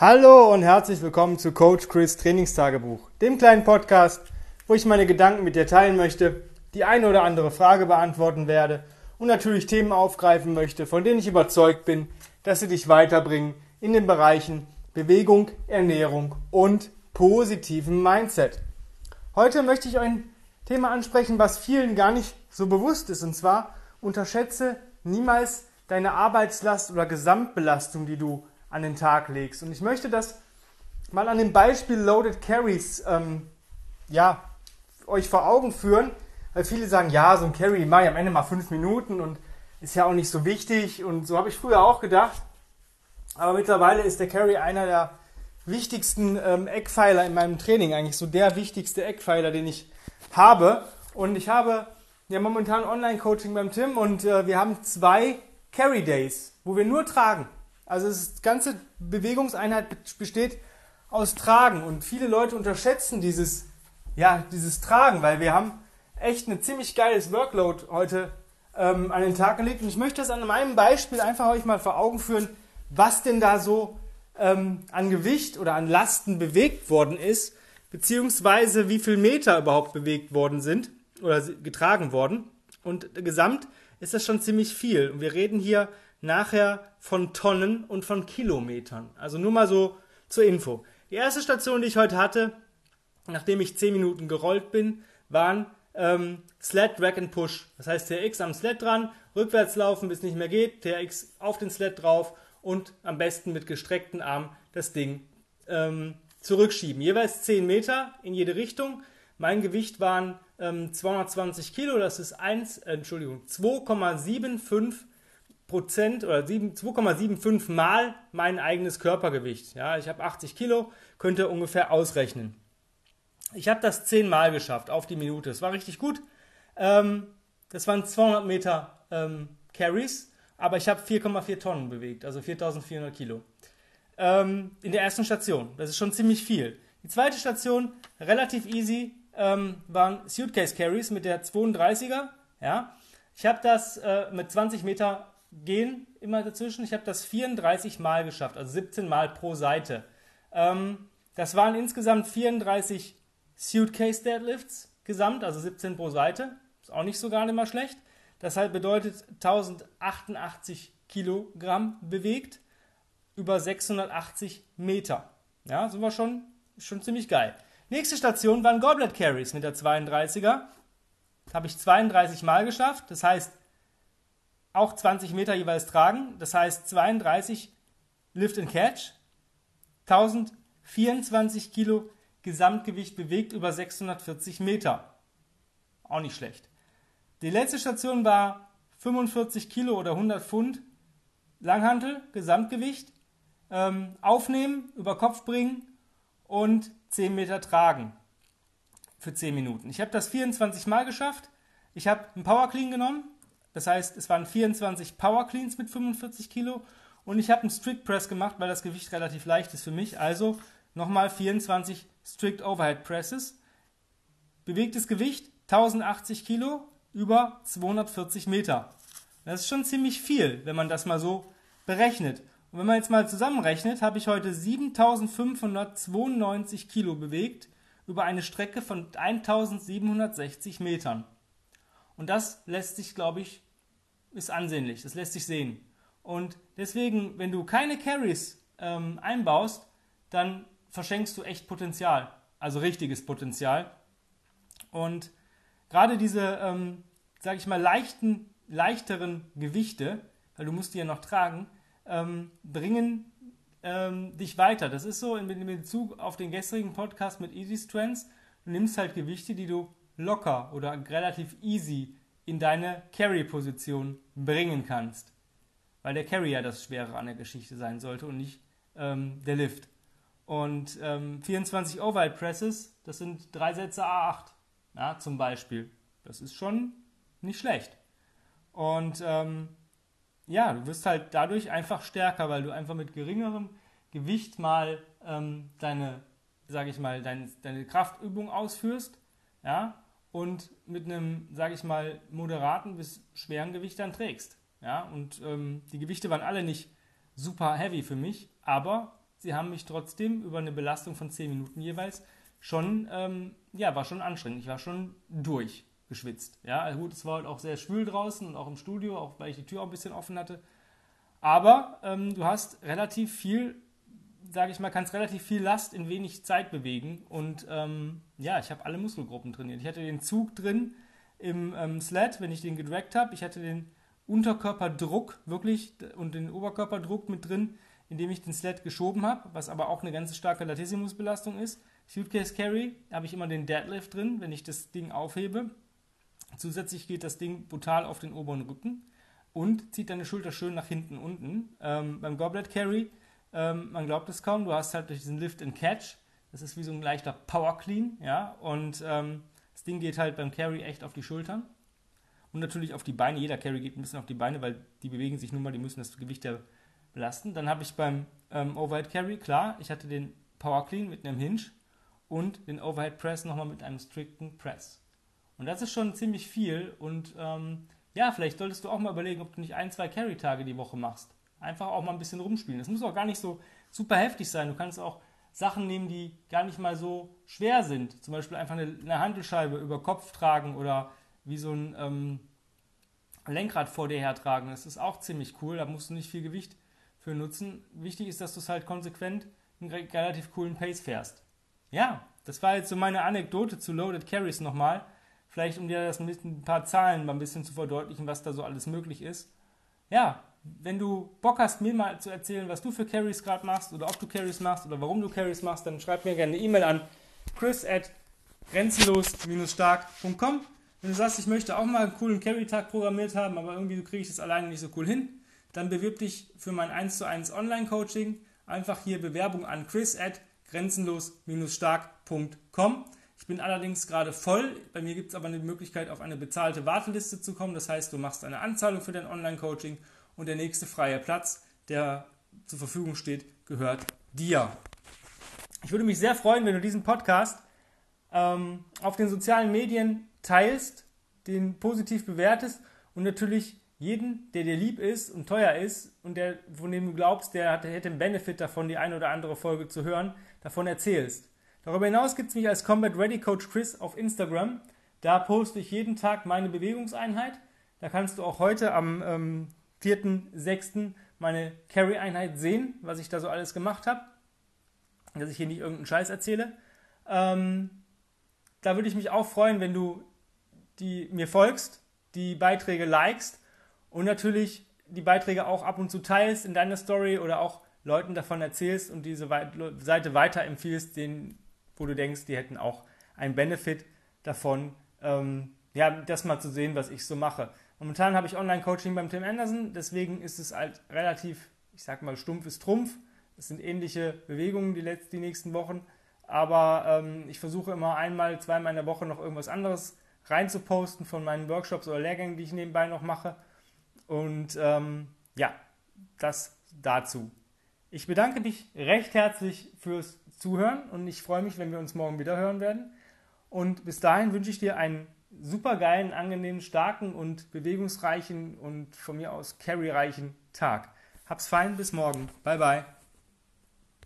Hallo und herzlich willkommen zu Coach Chris Trainingstagebuch, dem kleinen Podcast, wo ich meine Gedanken mit dir teilen möchte, die eine oder andere Frage beantworten werde und natürlich Themen aufgreifen möchte, von denen ich überzeugt bin, dass sie dich weiterbringen in den Bereichen Bewegung, Ernährung und positiven Mindset. Heute möchte ich ein Thema ansprechen, was vielen gar nicht so bewusst ist, und zwar unterschätze niemals deine Arbeitslast oder Gesamtbelastung, die du an den Tag legst. Und ich möchte das mal an dem Beispiel Loaded Carries ähm, ja, euch vor Augen führen, weil viele sagen, ja, so ein Carry mache ich am Ende mal fünf Minuten und ist ja auch nicht so wichtig. Und so habe ich früher auch gedacht. Aber mittlerweile ist der Carry einer der wichtigsten ähm, Eckpfeiler in meinem Training, eigentlich so der wichtigste Eckpfeiler, den ich habe. Und ich habe ja momentan Online-Coaching beim Tim und äh, wir haben zwei Carry Days, wo wir nur tragen. Also das ganze Bewegungseinheit besteht aus Tragen und viele Leute unterschätzen dieses, ja, dieses Tragen, weil wir haben echt ein ziemlich geiles Workload heute ähm, an den Tag gelegt und ich möchte das an meinem Beispiel einfach euch mal vor Augen führen, was denn da so ähm, an Gewicht oder an Lasten bewegt worden ist, beziehungsweise wie viel Meter überhaupt bewegt worden sind oder getragen worden. Und gesamt ist das schon ziemlich viel. Und wir reden hier nachher von Tonnen und von Kilometern. Also nur mal so zur Info. Die erste Station, die ich heute hatte, nachdem ich 10 Minuten gerollt bin, waren ähm, Sled, Drag and Push. Das heißt TRX am Sled dran, rückwärts laufen, bis es nicht mehr geht, TRX auf den Sled drauf und am besten mit gestreckten Armen das Ding ähm, zurückschieben. Jeweils 10 Meter in jede Richtung. Mein Gewicht waren ähm, 220 Kilo, das ist 1, äh, Entschuldigung, 2,75 Prozent oder 2,75 mal mein eigenes Körpergewicht. Ja, ich habe 80 Kilo, könnte ungefähr ausrechnen. Ich habe das 10 Mal geschafft auf die Minute. Das war richtig gut. Ähm, das waren 200 Meter ähm, Carries, aber ich habe 4,4 Tonnen bewegt, also 4400 Kilo. Ähm, in der ersten Station. Das ist schon ziemlich viel. Die zweite Station, relativ easy, ähm, waren Suitcase Carries mit der 32er. Ja. Ich habe das äh, mit 20 Meter gehen immer dazwischen. Ich habe das 34 Mal geschafft, also 17 Mal pro Seite. Ähm, das waren insgesamt 34 Suitcase Deadlifts gesamt, also 17 pro Seite. Ist auch nicht so gar nicht mal schlecht. Das halt bedeutet 1088 Kilogramm bewegt über 680 Meter. Ja, so war schon, schon ziemlich geil. Nächste Station waren Goblet Carries mit der 32er. Habe ich 32 Mal geschafft. Das heißt, auch 20 Meter jeweils tragen. Das heißt 32 Lift and Catch, 1024 Kilo Gesamtgewicht bewegt über 640 Meter. Auch nicht schlecht. Die letzte Station war 45 Kilo oder 100 Pfund Langhantel, Gesamtgewicht. Ähm, aufnehmen, über Kopf bringen und 10 Meter tragen für 10 Minuten. Ich habe das 24 Mal geschafft. Ich habe einen Power Clean genommen, das heißt, es waren 24 Power Cleans mit 45 Kilo und ich habe einen Strict Press gemacht, weil das Gewicht relativ leicht ist für mich. Also nochmal 24 Strict Overhead Presses. Bewegtes Gewicht 1080 Kilo über 240 Meter. Das ist schon ziemlich viel, wenn man das mal so berechnet. Und wenn man jetzt mal zusammenrechnet, habe ich heute 7592 Kilo bewegt über eine Strecke von 1760 Metern. Und das lässt sich, glaube ich, ist ansehnlich. Das lässt sich sehen. Und deswegen, wenn du keine Carries ähm, einbaust, dann verschenkst du echt Potenzial. Also richtiges Potenzial. Und gerade diese, ähm, sage ich mal, leichten, leichteren Gewichte, weil du musst die ja noch tragen, ähm, bringen ähm, dich weiter. Das ist so in, Bezug auf den gestrigen Podcast mit Easy Strengths. Du nimmst halt Gewichte, die du locker oder relativ easy in deine Carry-Position bringen kannst. Weil der Carry ja das Schwere an der Geschichte sein sollte und nicht ähm, der Lift. Und ähm, 24 Overhead Presses, das sind drei Sätze A8, ja, zum Beispiel. Das ist schon nicht schlecht. Und ähm, ja, du wirst halt dadurch einfach stärker, weil du einfach mit geringerem Gewicht mal ähm, deine, sage ich mal, dein, deine Kraftübung ausführst. Ja, und mit einem, sage ich mal, moderaten bis schweren Gewicht dann trägst. Ja, und ähm, die Gewichte waren alle nicht super heavy für mich, aber sie haben mich trotzdem über eine Belastung von 10 Minuten jeweils schon, ähm, ja, war schon anstrengend. Ich war schon durchgeschwitzt. Ja, also gut, es war halt auch sehr schwül draußen und auch im Studio, auch weil ich die Tür auch ein bisschen offen hatte. Aber ähm, du hast relativ viel, sage ich mal, kannst relativ viel Last in wenig Zeit bewegen. Und ähm, ja, ich habe alle Muskelgruppen trainiert. Ich hatte den Zug drin im ähm, Sled, wenn ich den gedragt habe. Ich hatte den Unterkörperdruck wirklich und den Oberkörperdruck mit drin, indem ich den Sled geschoben habe, was aber auch eine ganz starke Latissimusbelastung ist. Suitcase Carry habe ich immer den Deadlift drin, wenn ich das Ding aufhebe. Zusätzlich geht das Ding brutal auf den oberen Rücken und zieht deine Schulter schön nach hinten unten. Ähm, beim Goblet Carry, ähm, man glaubt es kaum, du hast halt durch diesen Lift and Catch, das ist wie so ein leichter Power Clean, ja, und ähm, das Ding geht halt beim Carry echt auf die Schultern und natürlich auf die Beine. Jeder Carry geht ein bisschen auf die Beine, weil die bewegen sich nun mal, die müssen das Gewicht ja belasten. Dann habe ich beim ähm, Overhead Carry, klar, ich hatte den Power Clean mit einem Hinge und den Overhead Press nochmal mit einem strikten Press. Und das ist schon ziemlich viel und ähm, ja, vielleicht solltest du auch mal überlegen, ob du nicht ein, zwei Carry-Tage die Woche machst. Einfach auch mal ein bisschen rumspielen. Das muss auch gar nicht so super heftig sein. Du kannst auch Sachen nehmen, die gar nicht mal so schwer sind. Zum Beispiel einfach eine, eine Handelscheibe über Kopf tragen oder wie so ein ähm, Lenkrad vor dir hertragen. Das ist auch ziemlich cool. Da musst du nicht viel Gewicht für nutzen. Wichtig ist, dass du es halt konsequent einen relativ coolen Pace fährst. Ja, das war jetzt so meine Anekdote zu Loaded Carries nochmal. Vielleicht um dir das mit ein paar Zahlen mal ein bisschen zu verdeutlichen, was da so alles möglich ist. Ja, wenn du Bock hast, mir mal zu erzählen, was du für Carries gerade machst oder ob du Carries machst oder warum du Carries machst, dann schreib mir gerne eine E-Mail an chris at grenzenlos-stark.com. Wenn du sagst, ich möchte auch mal einen coolen Carry-Tag programmiert haben, aber irgendwie kriege ich das alleine nicht so cool hin, dann bewirb dich für mein 1 zu 1 Online-Coaching. Einfach hier Bewerbung an chris at grenzenlos-stark.com. Ich bin allerdings gerade voll. Bei mir gibt es aber eine Möglichkeit, auf eine bezahlte Warteliste zu kommen. Das heißt, du machst eine Anzahlung für dein Online-Coaching und der nächste freie Platz, der zur Verfügung steht, gehört dir. Ich würde mich sehr freuen, wenn du diesen Podcast ähm, auf den sozialen Medien teilst, den positiv bewertest und natürlich jeden, der dir lieb ist und teuer ist und der, von dem du glaubst, der hätte einen Benefit davon, die eine oder andere Folge zu hören, davon erzählst. Darüber hinaus gibt es mich als Combat Ready Coach Chris auf Instagram. Da poste ich jeden Tag meine Bewegungseinheit. Da kannst du auch heute am ähm, 4.6. meine Carry-Einheit sehen, was ich da so alles gemacht habe. Dass ich hier nicht irgendeinen Scheiß erzähle. Ähm, da würde ich mich auch freuen, wenn du die, mir folgst, die Beiträge likest und natürlich die Beiträge auch ab und zu teilst in deiner Story oder auch Leuten davon erzählst und diese Seite weiterempfiehlst, denen wo du denkst, die hätten auch einen Benefit davon, ähm, ja, das mal zu sehen, was ich so mache. Momentan habe ich Online-Coaching beim Tim Anderson, deswegen ist es halt relativ, ich sag mal, stumpf ist Trumpf. Es sind ähnliche Bewegungen die, letzten, die nächsten Wochen, aber ähm, ich versuche immer einmal, zweimal in der Woche noch irgendwas anderes reinzuposten von meinen Workshops oder Lehrgängen, die ich nebenbei noch mache. Und ähm, ja, das dazu. Ich bedanke dich recht herzlich fürs Zuhören und ich freue mich, wenn wir uns morgen wieder hören werden. Und bis dahin wünsche ich dir einen super geilen, angenehmen, starken und bewegungsreichen und von mir aus carryreichen Tag. Hab's fein, bis morgen. Bye bye.